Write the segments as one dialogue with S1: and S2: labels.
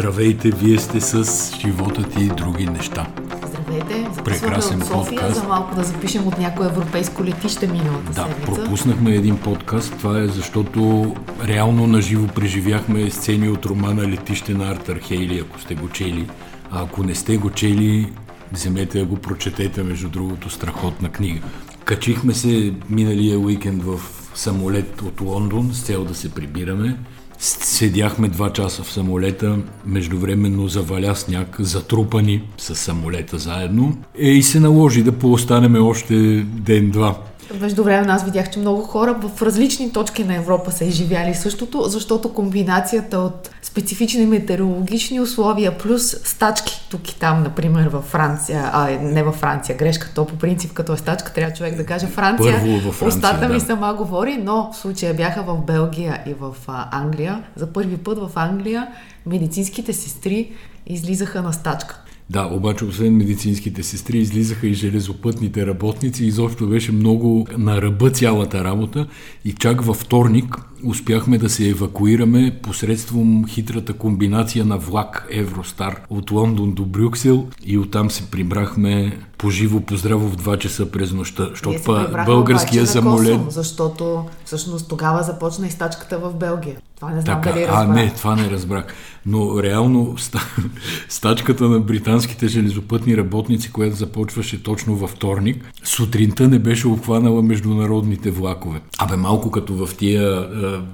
S1: Здравейте, вие сте с животът и други неща.
S2: Здравейте,
S1: Прекрасен
S2: от София
S1: подкаст.
S2: за малко да запишем от някое европейско летище миналата
S1: Да,
S2: седмица.
S1: пропуснахме един подкаст. Това е защото реално наживо преживяхме сцени от романа Летище на Артър Хейли, ако сте го чели. А ако не сте го чели, вземете да го прочетете, между другото, страхотна книга. Качихме се миналия уикенд в самолет от Лондон с цел да се прибираме. Седяхме два часа в самолета, междувременно заваля сняг, затрупани с самолета заедно. Е, и се наложи да поостанеме още ден-два.
S2: Между време аз видях, че много хора в различни точки на Европа са изживяли същото, защото комбинацията от специфични метеорологични условия плюс стачки тук и там, например във Франция, а не във Франция, грешка, то по принцип като е стачка трябва човек да каже Франция.
S1: Първо във Франция,
S2: Устата ми
S1: да.
S2: сама говори, но в случая бяха в Белгия и в Англия. За първи път в Англия медицинските сестри излизаха на стачка.
S1: Да, обаче освен медицинските сестри излизаха и железопътните работници. Изобщо беше много на ръба цялата работа и чак във вторник успяхме да се евакуираме посредством хитрата комбинация на влак Евростар от Лондон до Брюксел и оттам се прибрахме по живо по здраво в 2 часа през нощта, защото па българския
S2: обаче
S1: самолет...
S2: Косово, защото всъщност тогава започна и стачката в Белгия. Това не знам
S1: Така,
S2: дали
S1: а,
S2: разбрах.
S1: не, това не разбрах. Но реално ста- стачката на британските железопътни работници, която започваше точно във вторник, сутринта не беше обхванала международните влакове. Абе, малко като в тия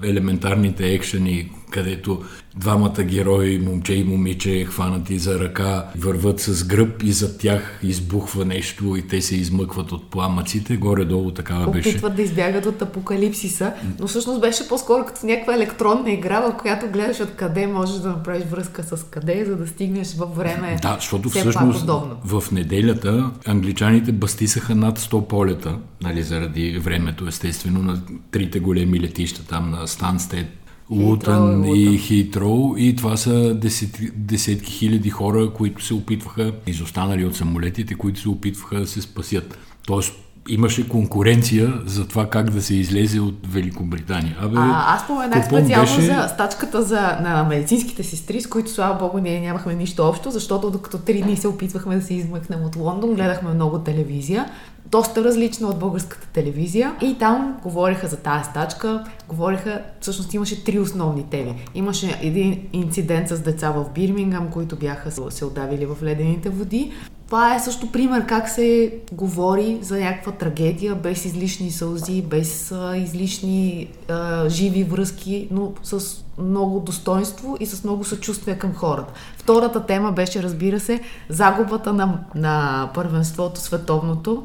S1: елементарните екшени, където двамата герои, момче и момиче, хванати за ръка, върват с гръб и зад тях избухва нещо и те се измъкват от пламъците. Горе-долу такава беше.
S2: Опитват да избягат от апокалипсиса, но всъщност беше по-скоро като някаква електронна игра, в която гледаш откъде можеш да направиш връзка с къде, за да стигнеш във време.
S1: Да, защото всъщност в неделята англичаните бастисаха над 100 полета, нали, заради времето, естествено, на трите големи летища там на Станстед, Лутън
S2: и
S1: и
S2: Лутън.
S1: Хитроу и това са десетки, десетки хиляди хора, които се опитваха, изостанали от самолетите, които се опитваха да се спасят. Тоест имаше конкуренция за това как да се излезе от Великобритания. Абе,
S2: А, аз споменах специално
S1: беше-
S2: за стачката за, на медицинските сестри, с които, слава богу, ние нямахме нищо общо, защото докато три дни се опитвахме да се измъкнем от Лондон, гледахме много телевизия, доста различна от българската телевизия. И там говориха за тази стачка, говориха, всъщност имаше три основни теми. Имаше един инцидент с деца в Бирмингам, които бяха се отдавили в ледените води. Това е също пример как се говори за някаква трагедия без излишни сълзи, без а, излишни а, живи връзки, но с много достоинство и с много съчувствие към хората. Втората тема беше, разбира се, загубата на, на първенството световното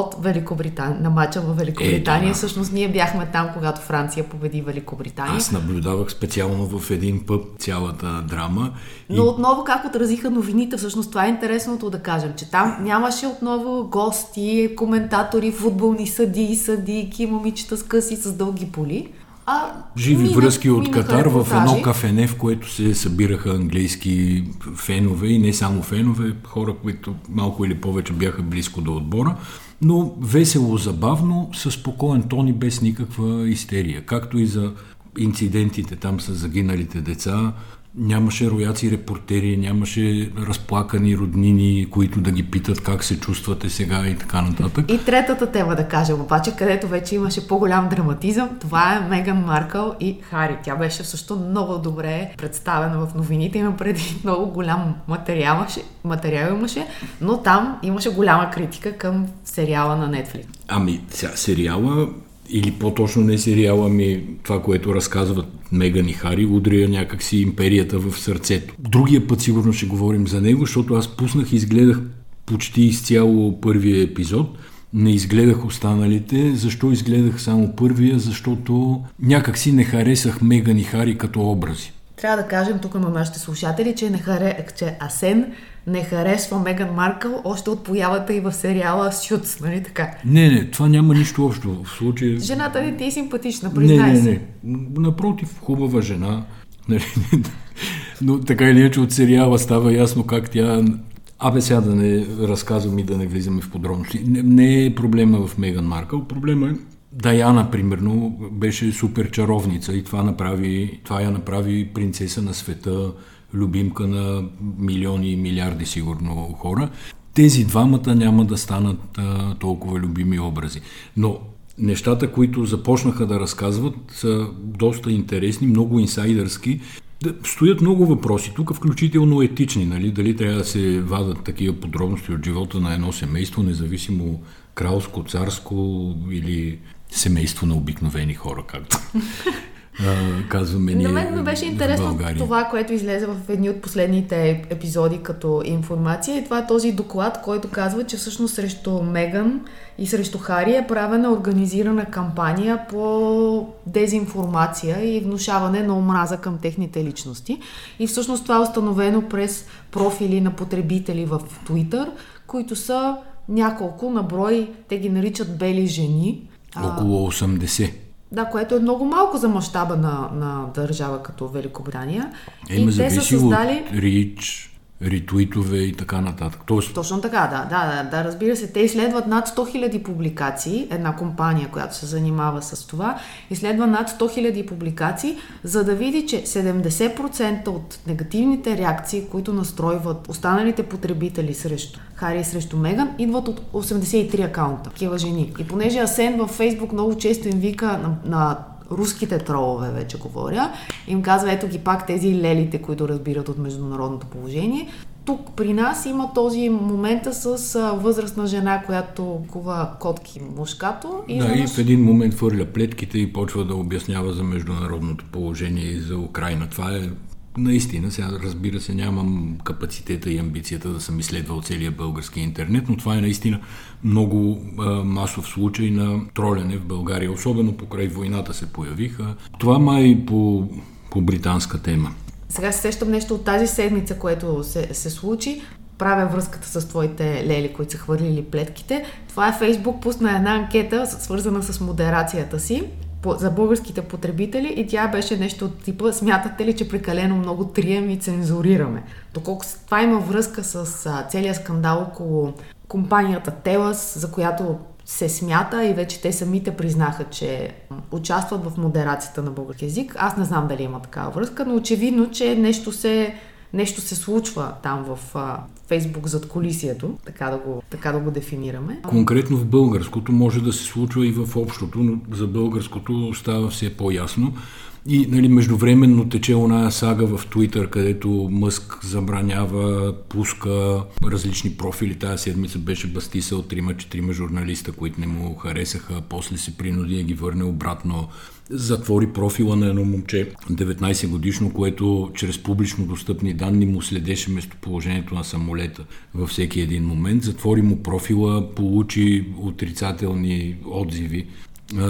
S2: от Великобритания, на мача в Великобритания.
S1: Е, да.
S2: Всъщност ние бяхме там, когато Франция победи Великобритания.
S1: Аз наблюдавах специално в един пъп цялата драма. И
S2: Но отново как отразиха новините, всъщност това е интересното да кажем, че там нямаше отново гости, коментатори, футболни съди, съдийки, момичета с къси с дълги поли. А
S1: живи
S2: мина-
S1: връзки от Катар в едно кафене, в което се събираха английски фенове и не само фенове, хора, които малко или повече бяха близко до отбора, но весело, забавно, с спокоен тон и без никаква истерия. Както и за инцидентите там с загиналите деца, нямаше рояци репортери, нямаше разплакани роднини, които да ги питат как се чувствате сега и така нататък.
S2: И третата тема да кажем, обаче, където вече имаше по-голям драматизъм, това е Меган Маркъл и Хари. Тя беше също много добре представена в новините, има преди много голям материал, имаше, материал имаше, но там имаше голяма критика към сериала на Netflix.
S1: Ами, сериала, или по-точно не сериала, ми това, което разказват Меган и Хари, удря някакси империята в сърцето. Другия път сигурно ще говорим за него, защото аз пуснах и изгледах почти изцяло първия епизод. Не изгледах останалите. Защо изгледах само първия? Защото някакси не харесах Меган и Хари като образи.
S2: Трябва да кажем тук на нашите слушатели, че, не харе... че Асен не харесва Меган Маркъл още от появата и в сериала Сюц, нали така?
S1: Не, не, това няма нищо общо. В случая...
S2: Жената не ти е симпатична,
S1: Не,
S2: признай
S1: не,
S2: се.
S1: не. Напротив, хубава жена. Нали? Но така или иначе от сериала става ясно как тя Абе сега да не разказвам и да не влизаме в подробности. Не, не е проблема в Меган Маркъл, проблема е Даяна, примерно, беше супер чаровница и това, направи, това я направи принцеса на света, любимка на милиони и милиарди сигурно хора. Тези двамата няма да станат а, толкова любими образи. Но нещата, които започнаха да разказват, са доста интересни, много инсайдърски. Стоят много въпроси, тук включително етични, нали? дали трябва да се вадат такива подробности от живота на едно семейство, независимо кралско, царско или семейство на обикновени хора, както казваме ние
S2: На мен ми беше интересно това, което излезе в едни от последните епизоди като информация и това е този доклад, който казва, че всъщност срещу Меган и срещу Хари е правена организирана кампания по дезинформация и внушаване на омраза към техните личности. И всъщност това е установено през профили на потребители в Twitter, които са няколко на брой, те ги наричат бели жени.
S1: Около 80.
S2: Да, което е много малко за мащаба на, на държава като Великобритания.
S1: Е, и те са създали... от Рич, ретвитове и така нататък.
S2: Тоест... Точно така, да, да, да, да. Разбира се, те изследват над 100 000 публикации. Една компания, която се занимава с това, изследва над 100 000 публикации, за да види, че 70% от негативните реакции, които настройват останалите потребители срещу Хари и срещу Меган, идват от 83 акаунта. Такива жени. И понеже Асен във Фейсбук много често им вика на, на руските тролове, вече говоря, им казва, ето ги пак тези лелите, които разбират от международното положение. Тук при нас има този момент с възрастна жена, която кува котки мушкато.
S1: И да, и в един момент хвърля плетките и почва да обяснява за международното положение и за Украина. Това е Наистина, сега разбира се, нямам капацитета и амбицията да съм изследвал целия български интернет, но това е наистина много а, масов случай на тролене в България, особено покрай войната се появиха. Това май по, по британска тема.
S2: Сега се сещам нещо от тази седмица, което се, се случи правя връзката с твоите лели, които са хвърлили плетките. Това е Фейсбук пусна една анкета, свързана с модерацията си за българските потребители и тя беше нещо от типа смятате ли, че прекалено много трием и цензурираме. Доколко това има връзка с а, целият скандал около компанията Телас, за която се смята и вече те самите признаха, че участват в модерацията на български язик. Аз не знам дали има такава връзка, но очевидно, че нещо се нещо се случва там в Фейсбук зад колисието, така да, го, така да го дефинираме.
S1: Конкретно в българското може да се случва и в общото, но за българското става все по-ясно. И нали, междувременно тече оная сага в Твитър, където Мъск забранява, пуска различни профили. Тая седмица беше бастисал трима-четирима журналиста, които не му харесаха. После се принуди да ги върне обратно. Затвори профила на едно момче, 19 годишно, което чрез публично достъпни данни му следеше местоположението на самолета във всеки един момент. Затвори му профила, получи отрицателни отзиви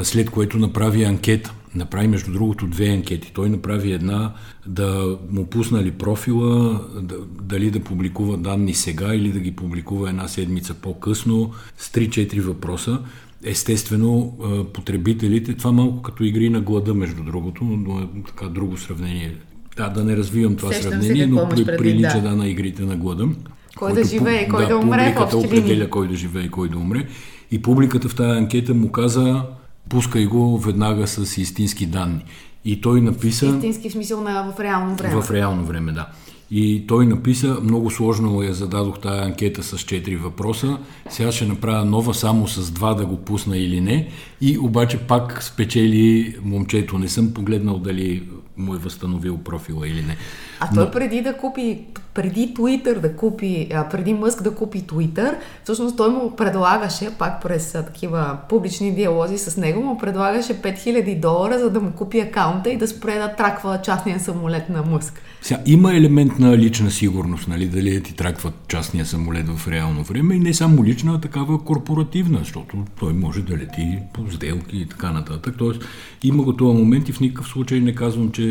S1: след което направи анкета. Направи, между другото, две анкети. Той направи една да му пуснали профила, да, дали да публикува данни сега или да ги публикува една седмица по-късно, с 3-4 въпроса. Естествено, потребителите, това малко като игри на глада, между другото, но е така друго сравнение. Да, да не развивам това Сещам сравнение, но при, прилича да. да на игрите на глада.
S2: Кой да живее, кой да, да умре.
S1: Публиката определя кой да живее и кой да умре. И публиката в тази анкета му каза, пускай го веднага с истински данни. И той написа...
S2: Истински в смисъл на в реално време.
S1: В реално време, да. И той написа, много сложно я зададох тази анкета с 4 въпроса, сега ще направя нова само с два да го пусна или не. И обаче пак спечели момчето. Не съм погледнал дали му е възстановил профила или не.
S2: А той Но... преди да купи, преди Twitter да купи, а, преди Мъск да купи Twitter, всъщност той му предлагаше, пак през а, такива публични диалози с него, му предлагаше 5000 долара, за да му купи акаунта и да спре да траква частния самолет на Мъск.
S1: Сега, има елемент на лична сигурност, нали, дали ти тракват частния самолет в реално време и не само лична, а такава корпоративна, защото той може да лети по сделки и така нататък. Тоест, има го това момент и в никакъв случай не казвам, че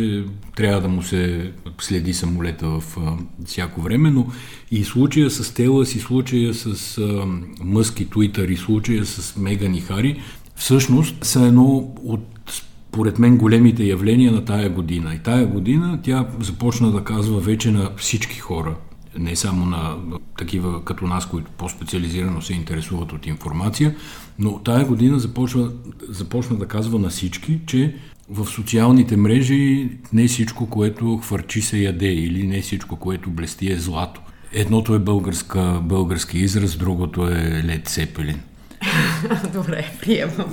S1: трябва да му се следи самолета в а, всяко време, но и случая с Телас, и случая с а, Мъск и Туитър, и случая с Меган и Хари, всъщност са едно от поред мен големите явления на тая година. И тая година тя започна да казва вече на всички хора, не само на такива като нас, които по-специализирано се интересуват от информация, но тая година започва, започна да казва на всички, че в социалните мрежи не всичко, което хвърчи се яде или не всичко, което блести е злато. Едното е българска, български израз, другото е Лед Сепелин.
S2: Добре, приемам.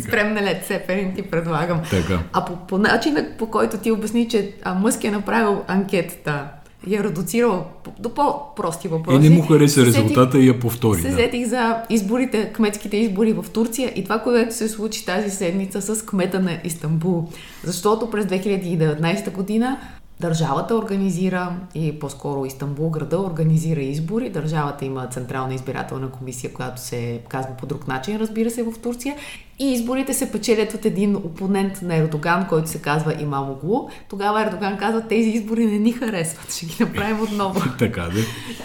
S2: спрем на Лед Сепелин ти предлагам.
S1: Така.
S2: А по, по начина, по който ти обясни, че а, Мъск е направил анкетата и е редуцирал до по-прости въпроси.
S1: И не му хареса резултата и я повтори.
S2: Се сетих за изборите, кметските избори в Турция и това, което се случи тази седмица с кмета на Истанбул. Защото през 2019 година Държавата организира и по-скоро Истанбул града организира избори. Държавата има Централна избирателна комисия, която се казва по друг начин, разбира се, в Турция. И изборите се печелят от един опонент на Ердоган, който се казва Имамоглу. Тогава Ердоган казва, тези избори не ни харесват, ще ги направим отново.
S1: така да.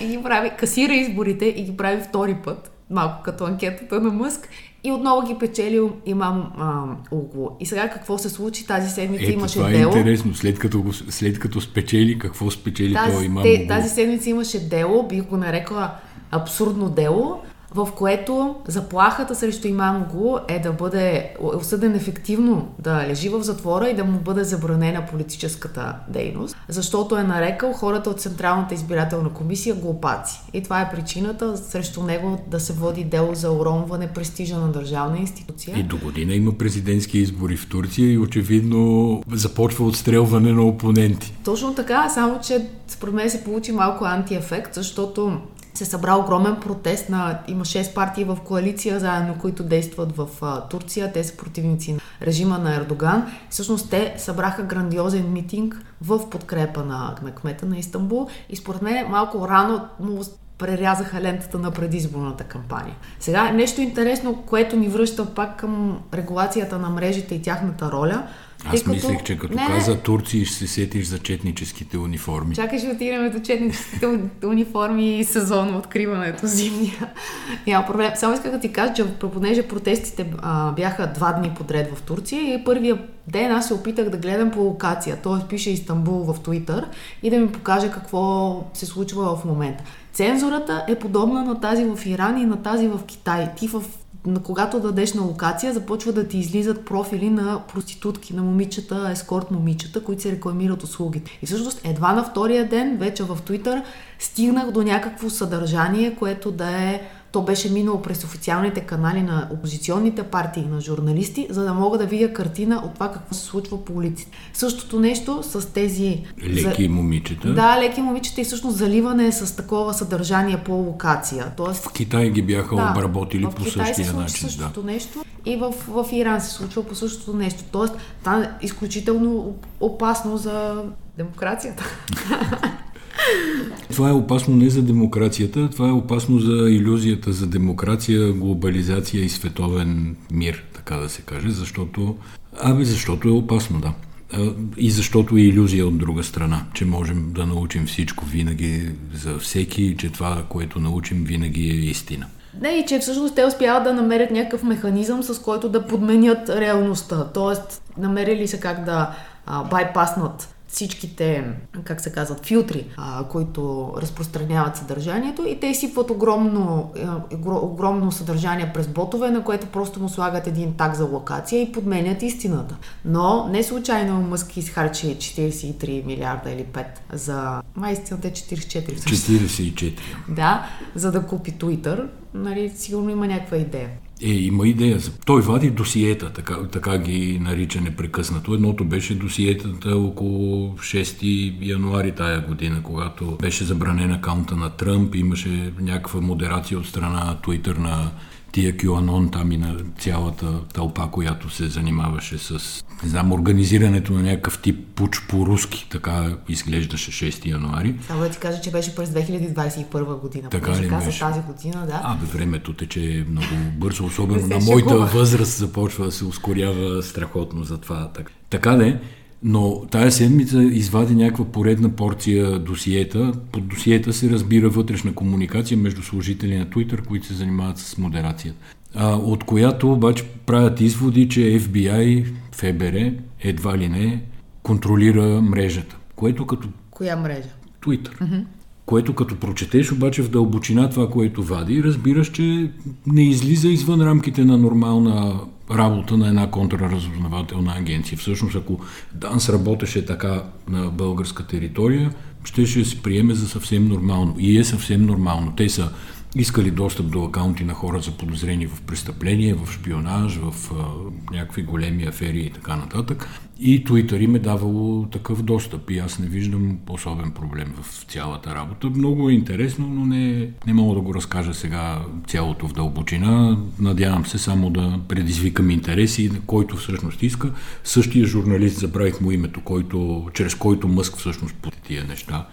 S2: И ги прави, касира изборите и ги прави втори път малко като анкетата на Мъск и отново ги печелил имам а, Угло. И сега какво се случи? Тази седмица
S1: Ето,
S2: имаше
S1: това е
S2: дело.
S1: интересно. След като, го, след като спечели, какво спечели
S2: Тази,
S1: това имам
S2: те,
S1: Углу?
S2: тази седмица имаше дело, бих го нарекла абсурдно дело, в което заплахата срещу Имам Гу е да бъде осъден ефективно да лежи в затвора и да му бъде забранена политическата дейност, защото е нарекал хората от Централната избирателна комисия глупаци. И това е причината срещу него да се води дело за уронване престижа на държавна институция.
S1: И до година има президентски избори в Турция и очевидно започва отстрелване на опоненти.
S2: Точно така, само че според мен се получи малко антиефект, защото се събра огромен протест на... Има 6 партии в коалиция, заедно, които действат в а, Турция. Те са противници на режима на Ердоган. Всъщност те събраха грандиозен митинг в подкрепа на, на кмета на Истанбул и според мен малко рано му прерязаха лентата на предизборната кампания. Сега нещо интересно, което ни връща пак към регулацията на мрежите и тяхната роля –
S1: аз като... мислех, че като не, каза Турция ще се сетиш за четническите униформи.
S2: Чакай, ще отидем до четническите униформи и сезон откриването зимния. Няма проблем. Само исках да ти кажа, че понеже протестите а, бяха два дни подред в Турция и първия ден аз се опитах да гледам по локация. Т.е. пише Истанбул в Твитър и да ми покаже какво се случва в момента. Цензурата е подобна на тази в Иран и на тази в Китай. Ти в когато дадеш на локация, започва да ти излизат профили на проститутки, на момичета, ескорт момичета, които се рекламират услугите. И всъщност едва на втория ден, вече в Твитър, стигнах до някакво съдържание, което да е то беше минало през официалните канали на опозиционните партии на журналисти, за да мога да видя картина от това какво се случва по улиците. Същото нещо с тези...
S1: Леки момичета.
S2: Да, леки момичета и всъщност заливане с такова съдържание по локация. Тоест...
S1: В Китай ги бяха да, обработили по Китай същия
S2: се
S1: начин.
S2: същото
S1: да.
S2: нещо и в, в Иран се случва по същото нещо. Тоест, това е изключително опасно за демокрацията.
S1: Това е опасно не за демокрацията, това е опасно за иллюзията за демокрация, глобализация и световен мир, така да се каже, защото... Абе, защото е опасно, да. И защото е иллюзия от друга страна, че можем да научим всичко винаги за всеки, че това, което научим, винаги е истина.
S2: Не, и че всъщност те успяват да намерят някакъв механизъм, с който да подменят реалността. Тоест, намерили се как да а, байпаснат всичките, как се казват, филтри, а, които разпространяват съдържанието и те изсипват огромно, е, огромно съдържание през ботове, на което просто му слагат един так за локация и подменят истината. Но не случайно Мъск изхарчи 43 милиарда или 5 за... Май истината е 44.
S1: 44.
S2: Да, за да купи Twitter. Нали, сигурно има някаква идея.
S1: Е, има идея. Той вади досиета, така, така ги нарича непрекъснато. Едното беше досиетата около 6 януари тая година, когато беше забранен акаунта на Тръмп, имаше някаква модерация от страна на Twitter на тия QAnon там и на цялата тълпа, която се занимаваше с, не знам, организирането на някакъв тип пуч по-руски. Така изглеждаше 6 януари.
S2: Само да ти кажа, че беше през 2021 година.
S1: Така ли
S2: каза
S1: беше?
S2: тази година, да.
S1: А, бе, времето тече много бързо, особено на моята възраст започва да се ускорява страхотно за това. Така, така де, но тая седмица извади някаква поредна порция досиета. Под досиета се разбира вътрешна комуникация между служители на Twitter, които се занимават с модерация. А, от която обаче правят изводи, че FBI, ФБР, едва ли не, контролира мрежата. Което като...
S2: Коя мрежа?
S1: Twitter. Mm-hmm. Което като прочетеш обаче в дълбочина това, което вади, разбираш, че не излиза извън рамките на нормална работа на една контраразузнавателна агенция. Всъщност, ако ДАНС работеше така на българска територия, ще, се приеме за съвсем нормално. И е съвсем нормално. Те са искали достъп до акаунти на хора за подозрени в престъпление, в шпионаж, в а, някакви големи афери и така нататък. И Twitter им е давало такъв достъп и аз не виждам особен проблем в цялата работа. Много е интересно, но не, не мога да го разкажа сега цялото в дълбочина. Надявам се само да предизвикам интереси, който всъщност иска. Същия журналист, забравих му името, който, чрез който Мъск всъщност по тия неща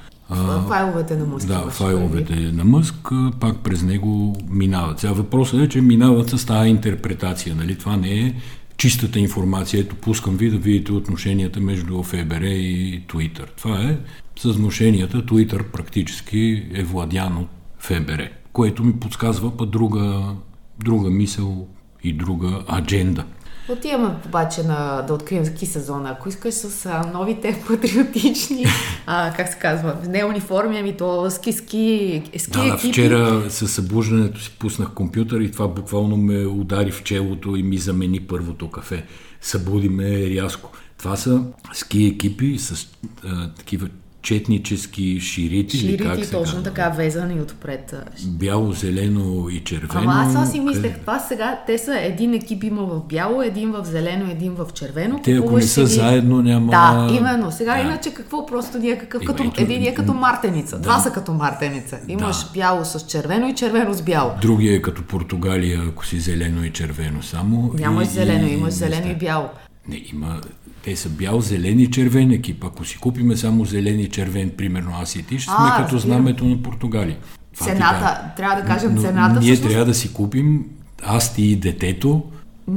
S2: файловете на Мъск.
S1: Да, файловете на Мъск, пак през него минават. Сега въпросът е, че минават с тази интерпретация. Нали? Това не е чистата информация. Ето, пускам ви да видите отношенията между ФБР и Twitter. Това е с вношенията. Twitter практически е владян от ФБР, което ми подсказва па друга, друга мисъл и друга адженда.
S2: Отиваме обаче на, да открием ски сезона. Ако искаш с а, новите патриотични, а, как се казва, не униформи, ами то ски, ски, ски
S1: да, екипи. вчера с събуждането си пуснах компютър и това буквално ме удари в челото и ми замени първото кафе. Събуди ме рязко. Това са ски екипи с а, такива четнически ширити.
S2: Ширити,
S1: как
S2: точно казва? така, везани отпред.
S1: Бяло, зелено и червено.
S2: Ама аз, аз си мислех, това сега, те са един екип има в бяло, един в зелено, един в червено.
S1: Те ако не са ги... заедно няма...
S2: Да, именно. Сега да. иначе какво просто ние какъв, като, ето... един е като мартеница. Да. Два са като мартеница. Имаш да. бяло с червено и червено с бяло.
S1: Другия е като Португалия, ако си зелено и червено само.
S2: Нямаш и, зелено, и, имаш зелено и бяло.
S1: Не, има те са бял, зелен и червен екип. Ако си купиме само зелен и червен, примерно аз и ти, ще сме а, като знамето на Португалия.
S2: Това цената, трябва да кажем Но, цената.
S1: Ние всъщност... трябва да си купим, аз ти и детето,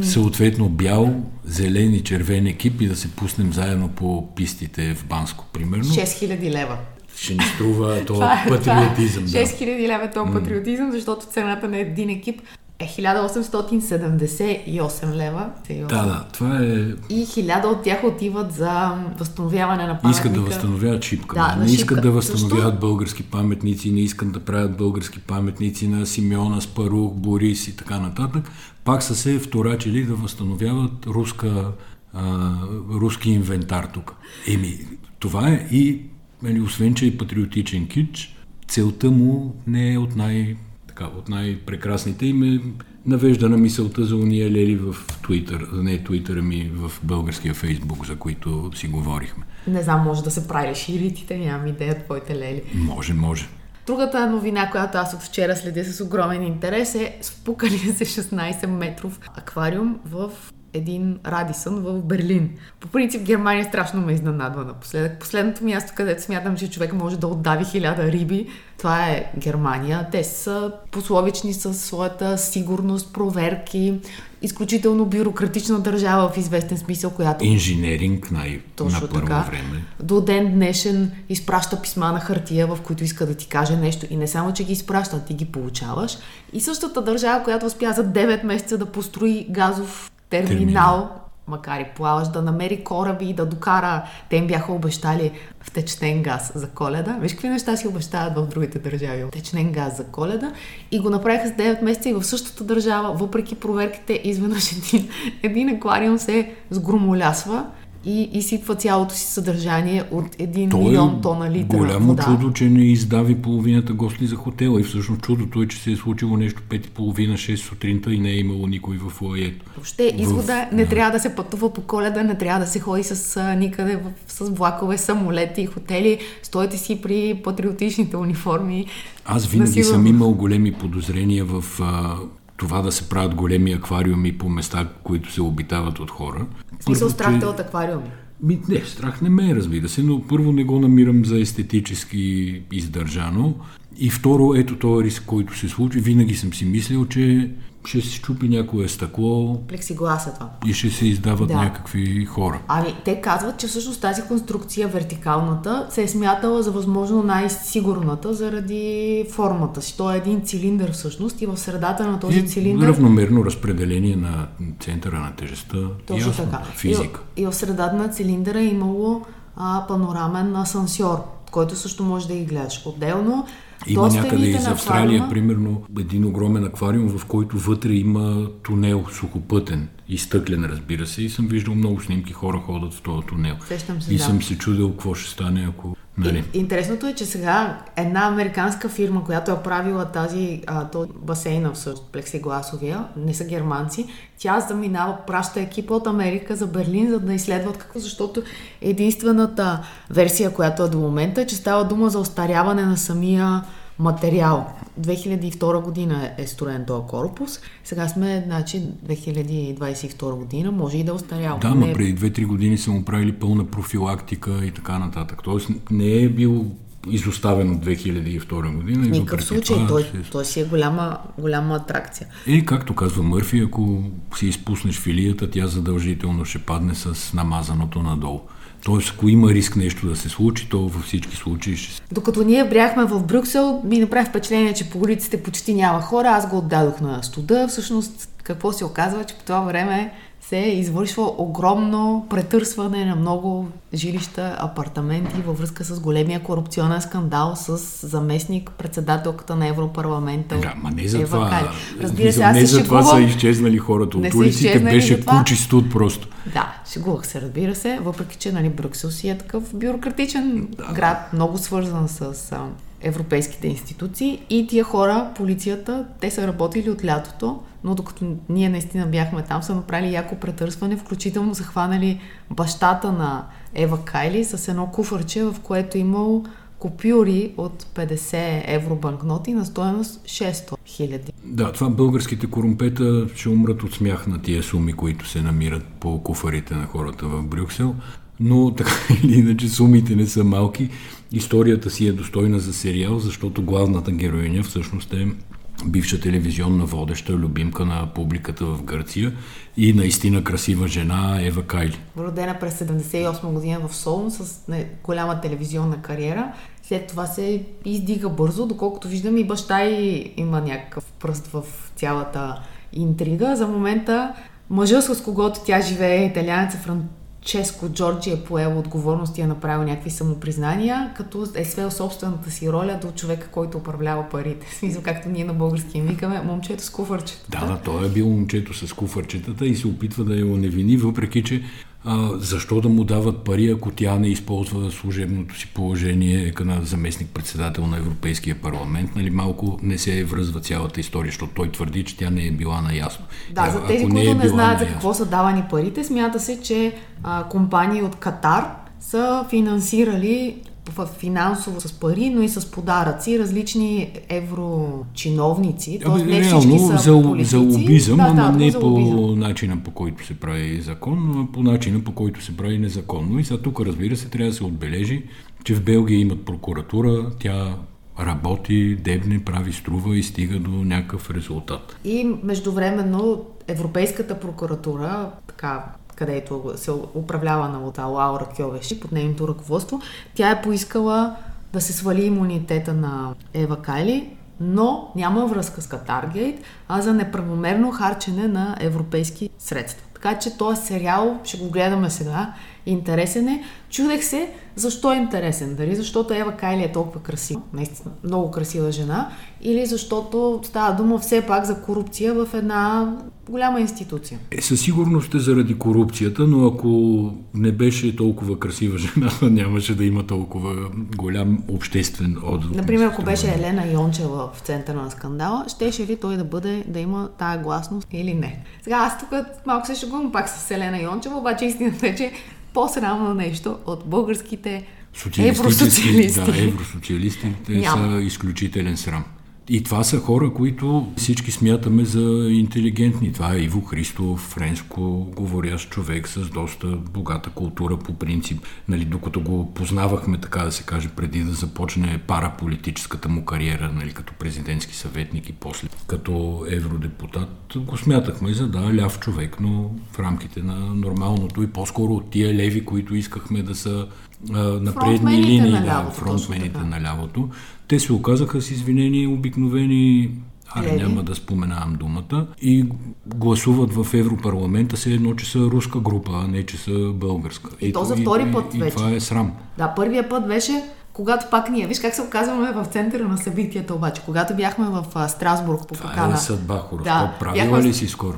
S1: съответно бял, зелен и червен екип и да се пуснем заедно по пистите в Банско, примерно.
S2: 6000 лева.
S1: Ще ни струва то е патриотизъм.
S2: 6000 да. лева то патриотизъм, защото цената на един екип е 1878 лева.
S1: Да, да, това е...
S2: И 1000 от тях отиват за възстановяване на паметника.
S1: Искат да възстановяват шипка. Да, не искат да възстановяват Защо? български паметници, не искат да правят български паметници на Симеона, Спарух, Борис и така нататък. Пак са се вторачили да възстановяват руска, а, руски инвентар тук. Еми, това е и, нали, освен че е патриотичен кич, целта му не е от най- така, от най-прекрасните им е навежда на мисълта за уния лели в Твитър, не Твитър, ами в българския Фейсбук, за които си говорихме.
S2: Не знам, може да се прави ширитите, нямам идея твоите лели.
S1: Може, може.
S2: Другата новина, която аз от вчера следя с огромен интерес е спукали се 16 метров аквариум в един Радисън в Берлин. По принцип Германия страшно ме изненадва напоследък. Последното място, където смятам, че човек може да отдави хиляда риби, това е Германия. Те са пословични със своята сигурност, проверки, изключително бюрократична държава в известен смисъл, която...
S1: Инженеринг най- Точно на първо така. време.
S2: До ден днешен изпраща писма на хартия, в които иска да ти каже нещо. И не само, че ги изпраща, ти ги получаваш. И същата държава, която успя за 9 месеца да построи газов терминал, терминал. макар и плаваш, да намери кораби и да докара. Те им бяха обещали втечнен газ за коледа. Виж какви неща си обещават в другите държави. Втечнен газ за коледа. И го направиха с 9 месеца и в същата държава, въпреки проверките, изведнъж един, един аквариум се сгромолясва и изсипва цялото си съдържание от 1 Той милион тона литра
S1: голямо
S2: вода.
S1: чудо, че не издави половината гости за хотела и всъщност чудото е, че се е случило нещо 5.30-6 сутринта и не е имало никой в лоето.
S2: Въобще, извода в... не да. трябва да се пътува по коледа, не трябва да се ходи с а, никъде в, с влакове, самолети, хотели. Стойте си при патриотичните униформи.
S1: Аз винаги съм имал големи подозрения в а, това да се правят големи аквариуми по места, които се обитават от хора.
S2: В смисъл страх че... от аквариуми?
S1: Ми, не, страх не ме е, разбира се, но първо не го намирам за естетически издържано. И второ, ето този риск, който се случи, винаги съм си мислил, че ще се щупи някое стъкло.
S2: Плексигласа това.
S1: И ще се издават да. някакви хора.
S2: Ами, те казват, че всъщност тази конструкция, вертикалната, се е смятала за възможно най-сигурната заради формата си. То е един цилиндър всъщност и в средата на този и цилиндър...
S1: равномерно разпределение на центъра на тежестта.
S2: Точно
S1: ясно,
S2: така.
S1: Физика.
S2: И, и в средата на цилиндъра е имало а, панорамен асансьор който също може да ги гледаш. Отделно,
S1: има някъде из Австралия,
S2: аквариума-
S1: примерно, един огромен аквариум, в който вътре има тунел сухопътен и стъклен, разбира се. И съм виждал много снимки, хора ходят в този тунел.
S2: Сещам се,
S1: и
S2: да.
S1: съм се чудил какво ще стане, ако... Нали?
S2: И, интересното е, че сега една американска фирма, която е правила тази, а, то басейна всъщност, плексигласовия, не са германци, тя заминава, праща екипа от Америка за Берлин, за да изследват какво, защото единствената версия, която е до момента, е, че става дума за остаряване на самия материал. 2002 година е строен този корпус, сега сме, значи, 2022 година, може и да остарял.
S1: Да,
S2: Не
S1: ма
S2: е-
S1: преди 2-3 години са му правили пълна профилактика и така нататък. Тоест не е бил изоставен от 2002 година. и
S2: В никакъв случай,
S1: това
S2: той,
S1: се-
S2: той си е голяма, голяма атракция.
S1: И както казва Мърфи, ако си изпуснеш филията, тя задължително ще падне с намазаното надолу. Тоест, ако има риск нещо да се случи, то във всички случаи ще се...
S2: Докато ние бяхме в Брюксел, ми направи впечатление, че по улиците почти няма хора. Аз го отдадох на студа. Всъщност, какво се оказва, че по това време се е извършва огромно претърсване на много жилища, апартаменти във връзка с големия корупционен скандал с заместник председателката на Европарламента.
S1: Да, ма не за
S2: Ева
S1: това.
S2: Кали. Разбира се, аз
S1: не за това са изчезнали хората от улиците, беше
S2: за това.
S1: кучи студ просто.
S2: Да, шегувах се, разбира се, въпреки че нали, Брюксел си е такъв бюрократичен град, много свързан с а, европейските институции и тия хора, полицията, те са работили от лятото, но докато ние наистина бяхме там, са направили яко претърсване, включително са хванали бащата на Ева Кайли с едно куфърче, в което е имал купюри от 50 евро банкноти на стоеност 600 хиляди.
S1: Да, това българските корумпета ще умрат от смях на тия суми, които се намират по куфарите на хората в Брюксел. Но така или иначе сумите не са малки. Историята си е достойна за сериал, защото главната героиня всъщност е бивша телевизионна водеща, любимка на публиката в Гърция и наистина красива жена Ева Кайли.
S2: Родена през 78 година в Солун с голяма телевизионна кариера. След това се издига бързо, доколкото виждам и баща и има някакъв пръст в цялата интрига. За момента мъжа с когото тя живее, италианеца Франческо Джорджи е поел отговорност и е направил някакви самопризнания, като е свел собствената си роля до човека, който управлява парите. Смисъл, както ние на български им викаме, момчето с куфърчето.
S1: Да, да, той е бил момчето с куфърчетата и се опитва да я оневини, въпреки че а, защо да му дават пари, ако тя не използва служебното си положение на заместник-председател на Европейския парламент. Нали, малко не се връзва цялата история, защото той твърди, че тя не е била наясно.
S2: Да,
S1: А,
S2: за тези,
S1: ако
S2: които
S1: е
S2: не, знаят за какво са давани парите, смята се, че а, компании от Катар са финансирали в финансово с пари, но и с подаръци различни еврочиновници.
S1: Абе,
S2: не
S1: реално
S2: са
S1: за, за лобизъм,
S2: да,
S1: ама
S2: да,
S1: не по
S2: лобизъм.
S1: начина по който се прави закон, а по начина по който се прави незаконно. И сега тук, разбира се, трябва да се отбележи, че в Белгия имат прокуратура, тя работи, дебне, прави, струва и стига до някакъв резултат.
S2: И междувременно Европейската прокуратура, така където се управлява на от Лаура Кьовеши под нейното ръководство, тя е поискала да се свали имунитета на Ева Кайли, но няма връзка с Катаргейт, а за неправомерно харчене на европейски средства. Така че този сериал ще го гледаме сега. Интересен е. Чудех се защо е интересен. Дали защото Ева Кайли е толкова красива, наистина много красива жена, или защото става дума все пак за корупция в една голяма институция.
S1: Е, със сигурност е заради корупцията, но ако не беше толкова красива жена, нямаше да има толкова голям обществен отзвук.
S2: Например, ако беше Елена Йончева в центъра на скандала, щеше ли той да бъде, да има тая гласност или не? Сега аз тук малко се шегувам пак с Елена Йончева, обаче истината е, че по-срамно нещо от българските евросоциалисти.
S1: Да, евросоциалистите
S2: Няма.
S1: са изключителен срам. И това са хора, които всички смятаме за интелигентни. Това е Иво Христов, френско говорящ човек с доста богата култура по принцип. Нали, докато го познавахме, така да се каже, преди да започне параполитическата му кариера, нали, като президентски съветник и после като евродепутат, го смятахме за да, ляв човек, но в рамките на нормалното и по-скоро от тия леви, които искахме да са а, на предни
S2: Фронтмените
S1: линии,
S2: на
S1: да, фронтмените на лявото. Те се оказаха с извинени обикновени Аре,
S2: Леви.
S1: няма да споменавам думата. И гласуват в Европарламента се едно, че са руска група, а не че са българска.
S2: И то за втори път
S1: и,
S2: вече.
S1: И това е срам.
S2: Да, първия път беше когато пак ние, виж как се оказваме в центъра на събитията обаче, когато бяхме в а, Страсбург по
S1: Това
S2: покана.
S1: е съдба, хора.
S2: Да,
S1: Правила
S2: бяхме-
S1: ли си скоро?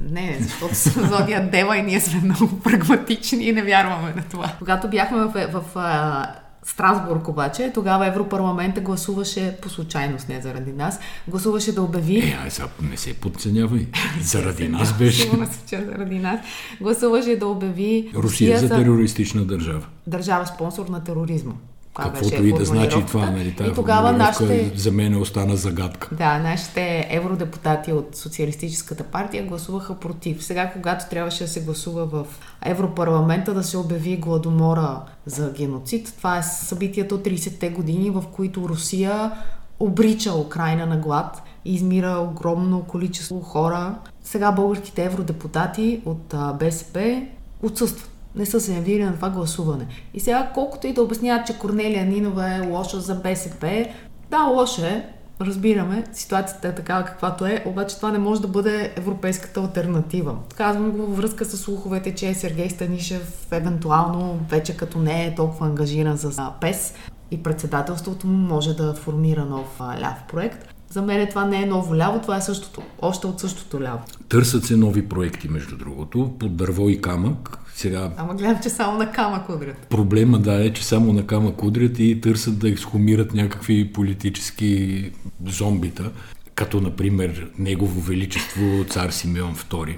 S2: Не, защото съм зодия Дева и ние сме много прагматични и не вярваме на това. Когато бяхме в, в, в а, Страсбург обаче, тогава Европарламента гласуваше по случайност, не заради нас, гласуваше да обяви
S1: Е, ай, сега не се подценявай. Заради нас беше
S2: Сигурна съм, че заради нас. Гласуваше да обяви
S1: Русия за терористична държава.
S2: държава спонсор на тероризма. Това
S1: Каквото
S2: беше
S1: и да значи това, нали?
S2: И тогава нашите,
S1: за мен остана загадка.
S2: да, нашите евродепутати от Социалистическата партия гласуваха против. Сега, когато трябваше да се гласува в Европарламента да се обяви гладомора за геноцид, това е събитието от 30-те години, в които Русия обрича Украина на глад и измира огромно количество хора. Сега българските евродепутати от БСП отсъстват. Не са се явили на това гласуване. И сега, колкото и да обясняват, че Корнелия Нинова е лоша за БСП, да, лоша е, разбираме, ситуацията е такава каквато е, обаче това не може да бъде европейската альтернатива. Казвам го във връзка с слуховете, че Сергей Станишев евентуално вече като не е толкова ангажиран с ПЕС и председателството му може да формира нов ляв проект. За мен това не е ново ляво, това е същото, още от същото ляво.
S1: Търсят се нови проекти, между другото, под дърво и камък. Сега
S2: Ама гледам, че само на камък удрят.
S1: проблема да е, че само на камък удрят и търсят да ексхумират някакви политически зомбита, като например Негово Величество цар Симеон II.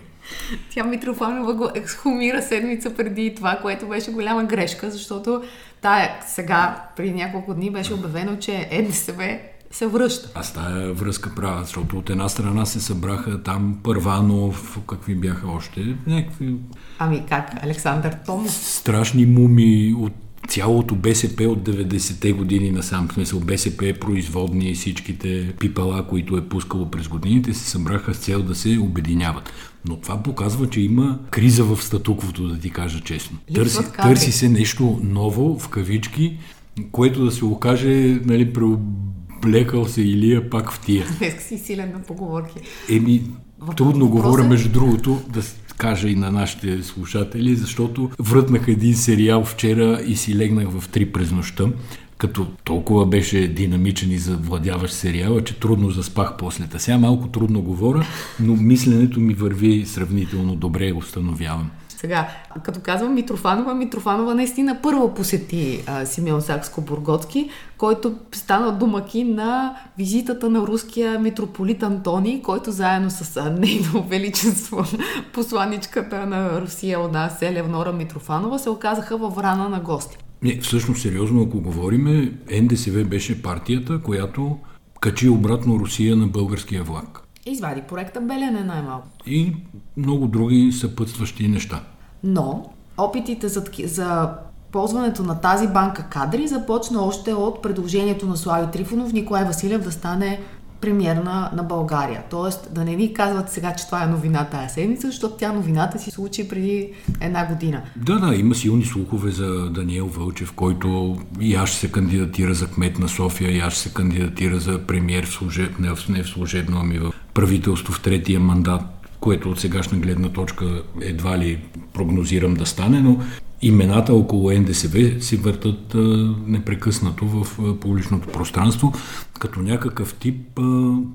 S2: Тя Митрофанова го ексхумира седмица преди това, което беше голяма грешка, защото тая сега, при няколко дни, беше обявено, че НДСВ се връща.
S1: Аз тая връзка правя, защото от една страна се събраха там Първанов, какви бяха още, някакви
S2: Ами как, Александър Томов?
S1: страшни муми от цялото БСП от 90-те години насам. В смисъл БСП, производни и всичките пипала, които е пускало през годините, се събраха с цел да се обединяват. Но това показва, че има криза в статуквото, да ти кажа честно. Търси, търси се нещо ново, в кавички, което да се окаже, нали, преоблекал се Илия пак в тия.
S2: Днес си силен на поговорки.
S1: Еми, трудно
S2: въпросът
S1: говоря,
S2: е-
S1: между другото, да кажа и на нашите слушатели, защото врътнах един сериал вчера и си легнах в 3 през нощта, като толкова беше динамичен и завладяващ сериала, че трудно заспах после. Та сега малко трудно говоря, но мисленето ми върви сравнително добре, установявам.
S2: Сега, като казвам Митрофанова, Митрофанова наистина първо посети а, Симеон Сакско-Бургоцки, който стана домаки на визитата на руския митрополит Антоний, който заедно с нейно величество, посланичката на Русия у нас, Елевнора Митрофанова, се оказаха във врана на гости.
S1: Не, всъщност, сериозно, ако говориме, НДСВ беше партията, която качи обратно Русия на българския влак.
S2: Извади проекта Белене най-малко.
S1: И много други съпътстващи неща.
S2: Но опитите за, за ползването на тази банка кадри започна още от предложението на Слави Трифонов Николай Василев да стане премьер на, на България. Тоест да не ни казват сега, че това е новина тая седмица, защото тя новината си случи преди една година.
S1: Да, да, има силни слухове за Даниел Вълчев, който и аз ще се кандидатира за кмет на София, и аз ще се кандидатира за премьер в служеб, не, в, не в служебно, ами в правителство в третия мандат, което от сегашна гледна точка едва ли прогнозирам да стане, но имената около НДСВ се въртат непрекъснато в публичното пространство, като някакъв тип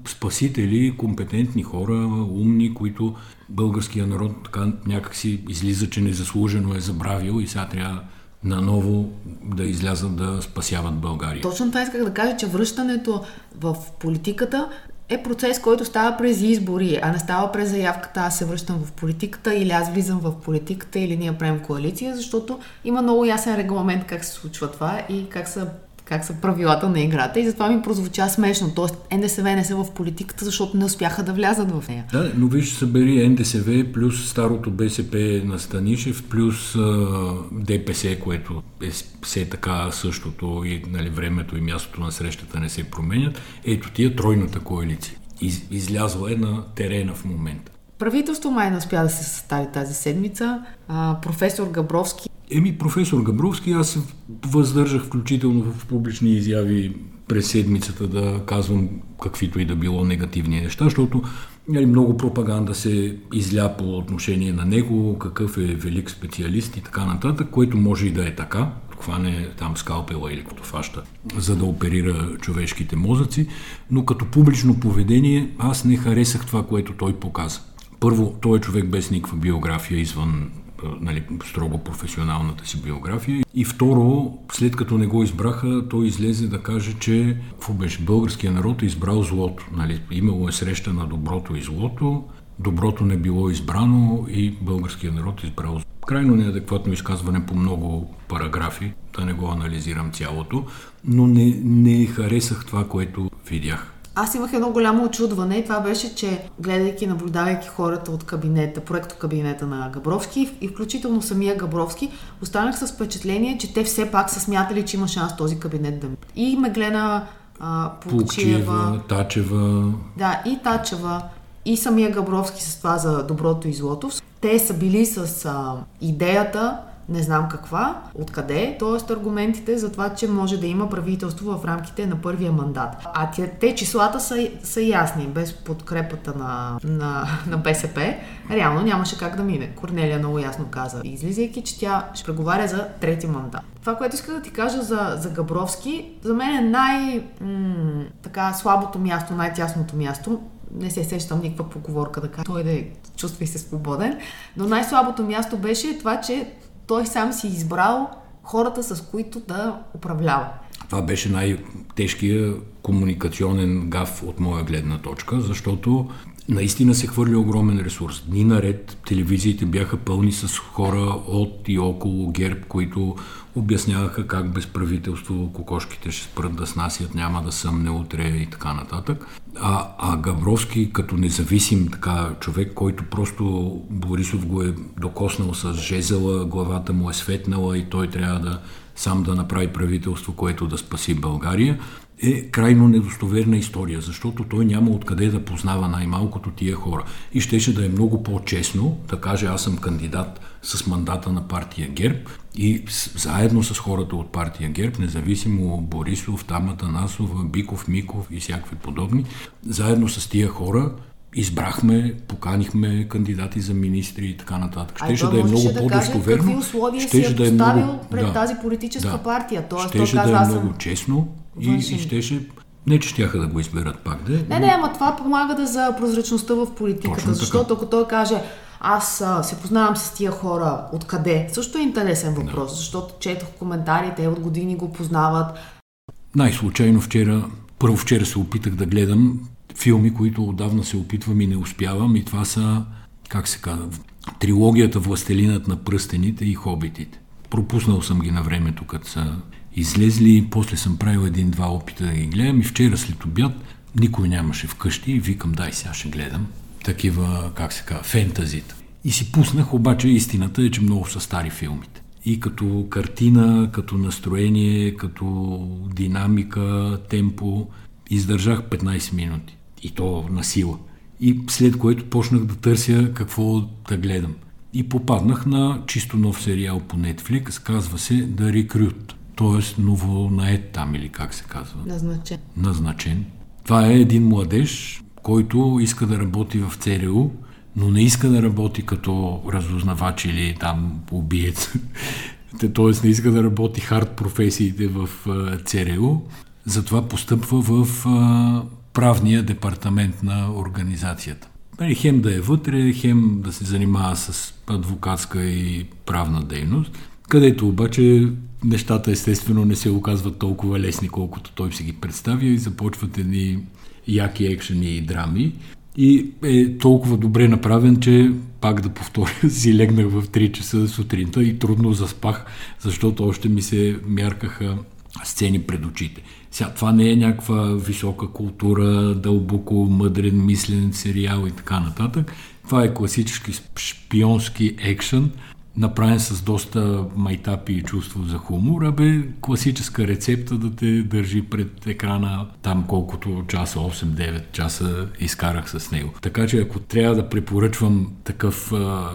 S1: спасители, компетентни хора, умни, които българския народ така някакси излиза, че незаслужено е забравил и сега трябва наново да излязат да спасяват България.
S2: Точно това исках да кажа, че връщането в политиката е процес, който става през избори, а не става през заявката аз се връщам в политиката или аз влизам в политиката или ние правим коалиция, защото има много ясен регламент как се случва това и как са как са правилата на играта и затова ми прозвуча смешно. Тоест НДСВ не са в политиката, защото не успяха да влязат в нея.
S1: Да, но виж, събери НДСВ плюс старото БСП на Станишев, плюс а, ДПС, което е все така същото и нали, времето и мястото на срещата не се променят. Ето тия тройната коалиция. Из, излязла е на терена в момента.
S2: Правителство май не успя да се състави тази седмица. А, професор Габровски
S1: Еми, професор Габровски, аз се въздържах включително в публични изяви през седмицата да казвам каквито и да било негативни неща, защото нали, много пропаганда се изля по отношение на него, какъв е велик специалист и така нататък, което може и да е така. хване там скалпела или като фаща, за да оперира човешките мозъци, но като публично поведение аз не харесах това, което той показа. Първо, той е човек без никаква биография извън нали, строго професионалната си биография. И второ, след като не го избраха, той излезе да каже, че какво беше, българския народ е избрал злото. Нали, имало е среща на доброто и злото, доброто не било избрано и българския народ е избрал злото. Крайно неадекватно изказване по много параграфи, да не го анализирам цялото, но не, не харесах това, което видях.
S2: Аз имах едно голямо очудване и това беше, че гледайки, наблюдавайки хората от кабинета, проекто кабинета на Габровски и включително самия Габровски, останах с впечатление, че те все пак са смятали, че има шанс този кабинет да... И Меглена а, Пукчиева,
S1: Тачева.
S2: Да, и Тачева, и самия Габровски с това за доброто и злото. Те са били с а, идеята не знам каква, откъде, т.е. аргументите за това, че може да има правителство в рамките на първия мандат. А те, те числата са, са ясни, без подкрепата на, на, на БСП, реално нямаше как да мине. Корнелия много ясно каза, излизайки, че тя ще преговаря за трети мандат. Това, което иска да ти кажа за, за Габровски, за мен е най- м- така слабото място, най-тясното място не се сещам никаква поговорка да кажа, той да е, чувствай се свободен. Но най-слабото място беше това, че той сам си избрал хората, с които да управлява.
S1: Това беше най-тежкия комуникационен гаф от моя гледна точка, защото наистина се хвърли огромен ресурс. Дни наред телевизиите бяха пълни с хора от и около ГЕРБ, които обясняваха как без правителство кокошките ще спрат да снасят, няма да съмне утре и така нататък. А, а Габровски като независим така човек, който просто Борисов го е докоснал с жезела, главата му е светнала и той трябва да сам да направи правителство, което да спаси България, е крайно недостоверна история, защото той няма откъде да познава най-малкото тия хора. И щеше да е много по-честно да каже аз съм кандидат с мандата на партия ГЕРБ и заедно с хората от партия ГЕРБ, независимо Борисов, Тамата Насова, Биков, Миков и всякакви подобни, заедно с тия хора избрахме, поканихме кандидати за министри и така нататък.
S2: Щеше да е много да по-достоверно. Какви условия щеше си е да е много, пред да, тази политическа
S1: да,
S2: партия.
S1: Тоест, щеше да е много честно и, и щеше не, че щяха да го изберат пак. Да,
S2: не, не, ама това помага да за прозрачността в политиката. Точно защото ако той каже, аз а, се познавам с тия хора, откъде? Също е интересен въпрос, да. защото четох коментарите, от години го познават.
S1: Най-случайно вчера, първо вчера се опитах да гледам филми, които отдавна се опитвам и не успявам. И това са, как се казва, трилогията Властелинът на пръстените и Хобитите. Пропуснал съм ги на времето, като са излезли. После съм правил един-два опита да ги гледам. И вчера след обяд никой нямаше вкъщи и викам, дай сега ще гледам такива, как се казва, фентазита. И си пуснах, обаче истината е, че много са стари филмите. И като картина, като настроение, като динамика, темпо, издържах 15 минути. И то на сила. И след което почнах да търся какво да гледам. И попаднах на чисто нов сериал по Netflix, казва се The Recruit, т.е. новонает там или как се казва?
S2: Назначен.
S1: Назначен. Това е един младеж, който иска да работи в ЦРУ, но не иска да работи като разузнавач или там убиец. Тоест не иска да работи хард професиите в ЦРУ, затова постъпва в правния департамент на организацията. Нали, хем да е вътре, хем да се занимава с адвокатска и правна дейност, където обаче нещата естествено не се оказват толкова лесни, колкото той си ги представя и започват едни яки екшени и драми. И е толкова добре направен, че пак да повторя, си легнах в 3 часа сутринта и трудно заспах, защото още ми се мяркаха сцени пред очите. Сега, това не е някаква висока култура, дълбоко мъдрен, мислен сериал и така нататък. Това е класически шпионски екшен, направен с доста майтапи и чувство за хумор, а бе класическа рецепта да те държи пред екрана там колкото часа, 8-9 часа изкарах с него. Така че ако трябва да препоръчвам такъв а,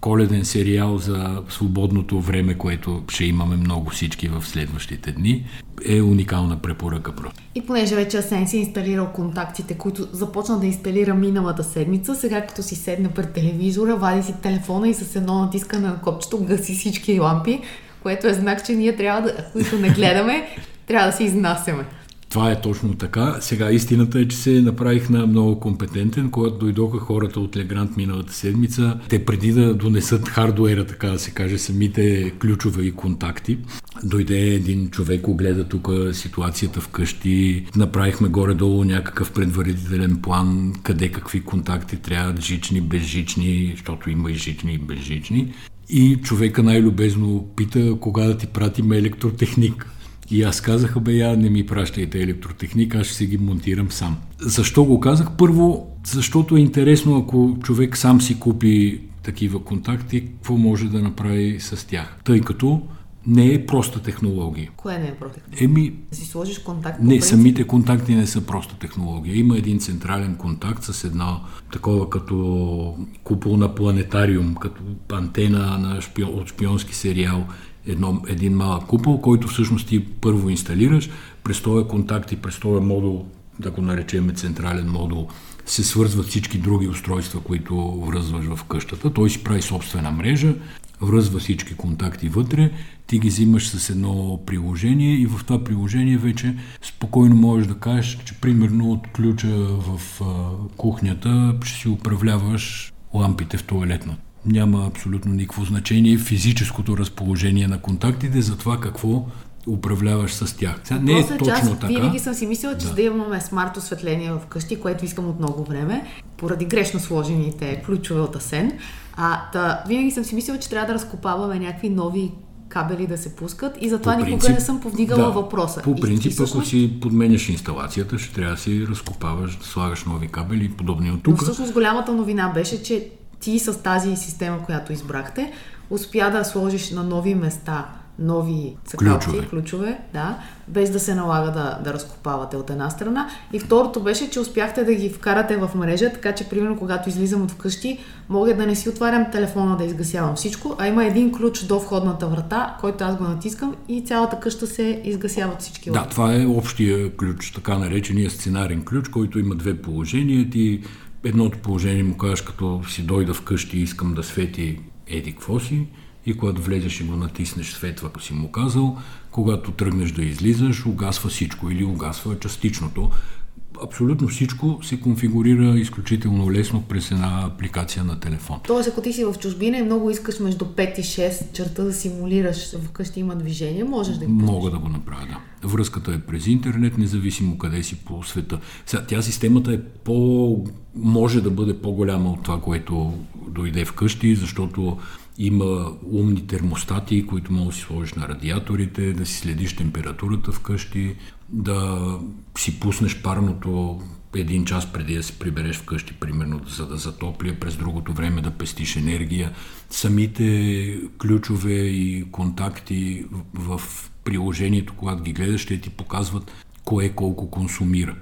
S1: коледен сериал за свободното време, което ще имаме много всички в следващите дни, е уникална препоръка просто.
S2: И понеже вече Асен си инсталирал контактите, които започна да инсталира миналата седмица, сега като си седне пред телевизора, вади си телефона и с едно натискане на копчето гаси всички лампи, което е знак, че ние трябва да, които не гледаме, трябва да се изнасяме.
S1: Това е точно така. Сега истината е, че се направих на много компетентен, когато дойдоха хората от Легрант миналата седмица. Те преди да донесат хардуера, така да се каже, самите ключове и контакти, дойде един човек, огледа тук ситуацията вкъщи, направихме горе-долу някакъв предварителен план, къде какви контакти трябват, жични, безжични, защото има и жични и безжични. И човека най-любезно пита кога да ти пратим електротехник. И аз казах, бе, я не ми пращайте електротехник, аз ще си ги монтирам сам. Защо го казах? Първо, защото е интересно, ако човек сам си купи такива контакти, какво може да направи с тях. Тъй като не е проста технология.
S2: Кое не е проста
S1: технология? Еми,
S2: си сложиш контакт.
S1: Не, самите контакти не са проста технология. Има един централен контакт с една такова като купол на планетариум, като антена на шпион, от шпионски сериал едно, един малък купол, който всъщност ти първо инсталираш, през този контакт и през този модул, да го наречем централен модул, се свързват всички други устройства, които връзваш в къщата. Той си прави собствена мрежа, връзва всички контакти вътре, ти ги взимаш с едно приложение и в това приложение вече спокойно можеш да кажеш, че примерно от ключа в кухнята ще си управляваш лампите в туалетната няма абсолютно никакво значение физическото разположение на контактите за това какво управляваш с тях. Сега не е точно
S2: част,
S1: така.
S2: Винаги съм си мислила, че да. да имаме смарт осветление в къщи, което искам от много време, поради грешно сложените ключове от Асен. А, та, винаги съм си мислила, че трябва да разкопаваме някакви нови кабели да се пускат и затова принцип, никога не съм повдигала
S1: да,
S2: въпроса.
S1: По принцип, и, всъщност... ако си подменяш инсталацията, ще трябва да си разкопаваш, да слагаш нови кабели и подобни от тук. Но
S2: всъщност голямата новина беше, че ти с тази система, която избрахте, успя да сложиш на нови места нови цъкалци, ключове. ключове, да, без да се налага да, да разкопавате от една страна. И второто беше, че успяхте да ги вкарате в мрежа, така че, примерно, когато излизам от вкъщи, мога да не си отварям телефона да изгасявам всичко, а има един ключ до входната врата, който аз го натискам и цялата къща се изгасяват всички.
S1: Да, това е общия ключ, така наречения сценарен ключ, който има две положения. Ти едното положение му кажеш, като си дойда вкъщи и искам да свети еди какво си, и когато влезеш и го натиснеш светва, ако си му казал, когато тръгнеш да излизаш, угасва всичко или угасва частичното. Абсолютно всичко се конфигурира изключително лесно през една апликация на телефон.
S2: Тоест, ако ти си в чужбина и много искаш между 5 и 6 черта да симулираш вкъщи има движение, можеш да го
S1: Мога да го направя, да. Връзката е през интернет, независимо къде си по света. Сега, тя системата е по... може да бъде по-голяма от това, което дойде вкъщи, защото има умни термостати, които можеш да си сложиш на радиаторите, да си следиш температурата вкъщи, да си пуснеш парното един час преди да се прибереш вкъщи, примерно, за да затопля, през другото време да пестиш енергия. Самите ключове и контакти в приложението, когато ги гледаш, ще ти показват кое колко консумира.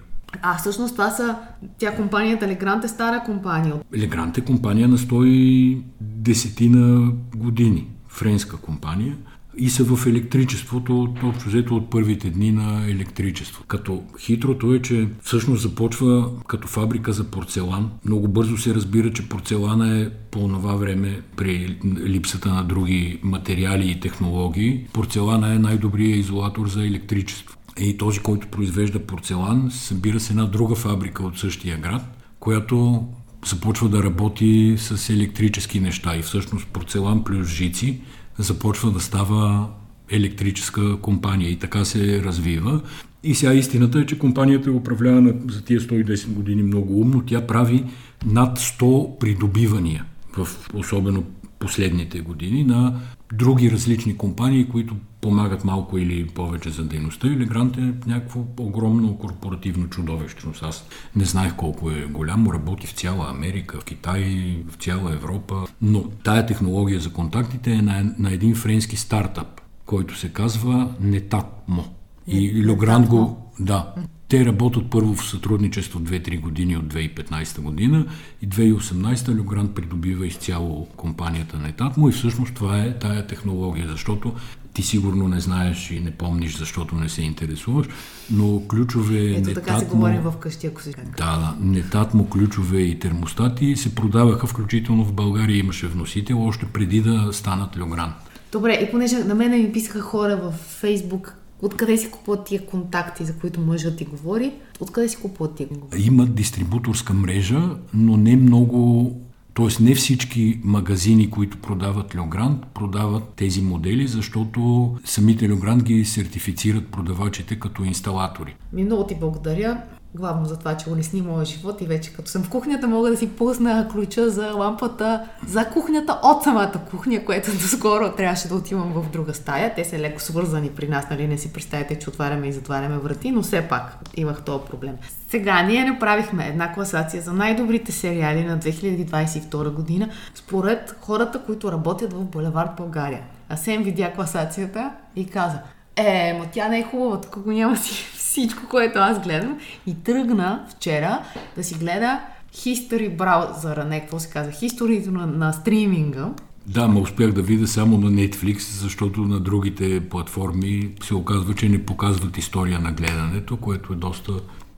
S2: А всъщност това са... Тя компанията Легрант е стара компания.
S1: Легрант е компания на 110 на години. Френска компания и са в електричеството, общо взето от първите дни на електричество. Като хитрото е, че всъщност започва като фабрика за порцелан. Много бързо се разбира, че порцелана е по това време при липсата на други материали и технологии. Порцелана е най-добрият изолатор за електричество. И този, който произвежда порцелан, събира с една друга фабрика от същия град, която започва да работи с електрически неща. И всъщност порцелан плюс жици започва да става електрическа компания и така се развива. И сега истината е, че компанията е управлявана за тия 110 години много умно. Тя прави над 100 придобивания в особено последните години на други различни компании, които помагат малко или повече за дейността. Или Грант е някакво огромно корпоративно чудовище. Аз не знаех колко е голямо, работи в цяла Америка, в Китай, в цяла Европа. Но тая технология за контактите е на, на един френски стартъп, който се казва Netatmo. И Люгранд го... Да, те работят първо в сътрудничество 2-3 години от 2015 година и 2018 Люгрант придобива изцяло компанията на Етатмо и всъщност това е тая технология, защото ти сигурно не знаеш и не помниш, защото не се интересуваш, но ключове
S2: Ето нетатмо, така се говорим в къщи, ако се
S1: Да, нетатмо ключове и термостати се продаваха, включително в България имаше вносител, още преди да станат Люгрант.
S2: Добре, и понеже на мен ми писаха хора във Фейсбук, откъде си купуват тия контакти, за които мъжът ти говори, откъде си купуват тия контакти?
S1: Има дистрибуторска мрежа, но не много т.е. не всички магазини, които продават Леогрант, продават тези модели, защото самите Леогрант ги сертифицират продавачите като инсталатори.
S2: Ми много ти благодаря главно за това, че улесни моя живот и вече като съм в кухнята мога да си пусна ключа за лампата за кухнята от самата кухня, което доскоро трябваше да отивам в друга стая. Те са леко свързани при нас, нали не си представите, че отваряме и затваряме врати, но все пак имах този проблем. Сега ние направихме една класация за най-добрите сериали на 2022 година според хората, които работят в Булевард България. Асен видя класацията и каза, е, ма тя не е хубава, тук го няма си всичко, което аз гледам. И тръгна вчера да си гледа History браузъра, не какво се казва, History на, на стриминга.
S1: Да, ма успях да видя само на Netflix, защото на другите платформи се оказва, че не показват история на гледането, което е доста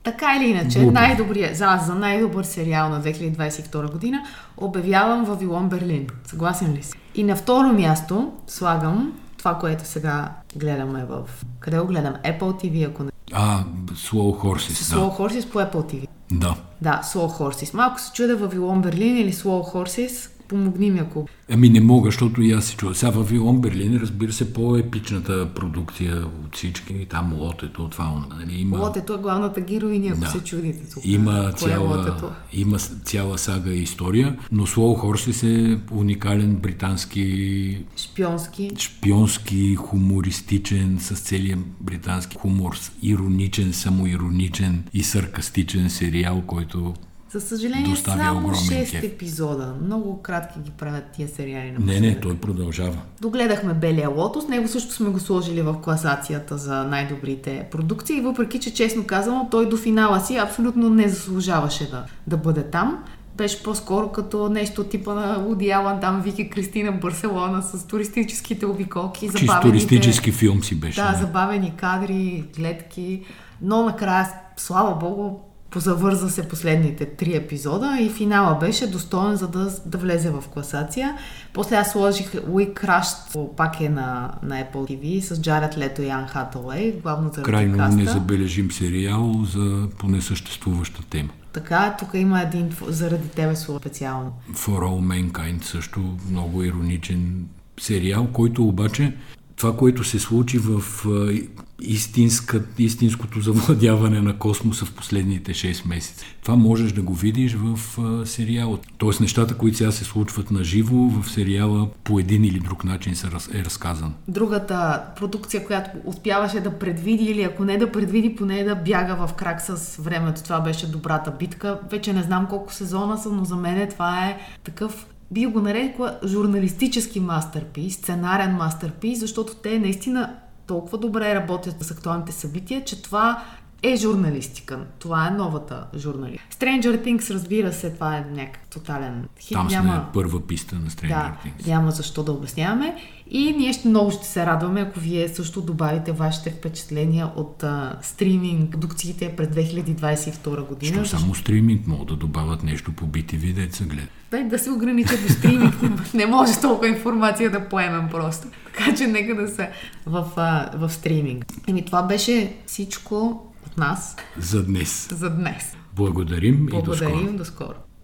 S2: така или иначе, най-добрия, за, за най-добър сериал на 2022 година обявявам Вавилон Берлин. Съгласен ли си? И на второ място слагам това, което сега гледаме в... Къде го гледам? Apple TV, ако не...
S1: А, Slow Horses,
S2: Slow да. Horses по Apple TV.
S1: Да.
S2: Да, Slow Horses. Малко се чуда Вавилон Берлин или Slow Horses, помогни ми ако...
S1: Ами не мога, защото и аз си чувам. Сега в Вилон Берлин, разбира се, по-епичната продукция от всички. Там лотето, това нали, има...
S2: Лотето е главната героиня, ако да. се чудите тук.
S1: Има е цяла, е има цяла сага и история, но Slow Horses е уникален британски...
S2: Шпионски.
S1: Шпионски, хумористичен, с целия британски хумор, ироничен, самоироничен и саркастичен сериал, който
S2: за съжаление, само 6 кеф. епизода. Много кратки ги правят тия сериали.
S1: На не, не, той продължава.
S2: Догледахме Белия лотос. Него също сме го сложили в класацията за най-добрите продукции. Въпреки, че честно казано, той до финала си абсолютно не заслужаваше да, да бъде там беше по-скоро като нещо типа на Уди Алан, там Вики Кристина Барселона с туристическите обиколки.
S1: Чисто туристически филм си беше.
S2: Да, не? забавени кадри, гледки, но накрая, слава богу, позавърза се последните три епизода и финала беше достоен за да, да влезе в класация. После аз сложих We Crushed, пак е на, на Apple TV, с Джаред Лето и Ан Хатауей, главно заради
S1: Крайно
S2: каста.
S1: незабележим сериал за поне съществуваща тема.
S2: Така, тук има един заради тебе специално.
S1: For All Mankind също много ироничен сериал, който обаче това, което се случи в истинска, истинското завладяване на космоса в последните 6 месеца. Това можеш да го видиш в сериала. Тоест нещата, които сега се случват на живо, в сериала по един или друг начин е разказан.
S2: Другата продукция, която успяваше да предвиди или ако не да предвиди, поне да бяга в крак с времето. Това беше добрата битка. Вече не знам колко сезона са, но за мен това е такъв би го нарекла журналистически мастерпис, сценарен мастерпис, защото те наистина толкова добре работят с актуалните събития, че това е журналистика. Това е новата журналистика. Stranger Things, разбира се, това е някакъв тотален хит.
S1: Там сме няма... първа писта на Stranger
S2: да,
S1: Things.
S2: Няма защо да обясняваме. И ние ще много ще се радваме, ако вие също добавите вашите впечатления от а, стриминг продукциите през 2022 година.
S1: Що само стриминг могат да добавят нещо по BTV, деца гледа.
S2: Дай да се ограничат до стриминг. не може толкова информация да поемем просто. Така че нека да са в, а, в стриминг. Еми това беше всичко от нас.
S1: За днес.
S2: За днес.
S1: Благодарим,
S2: Благодарим
S1: и до скоро.
S2: до скоро.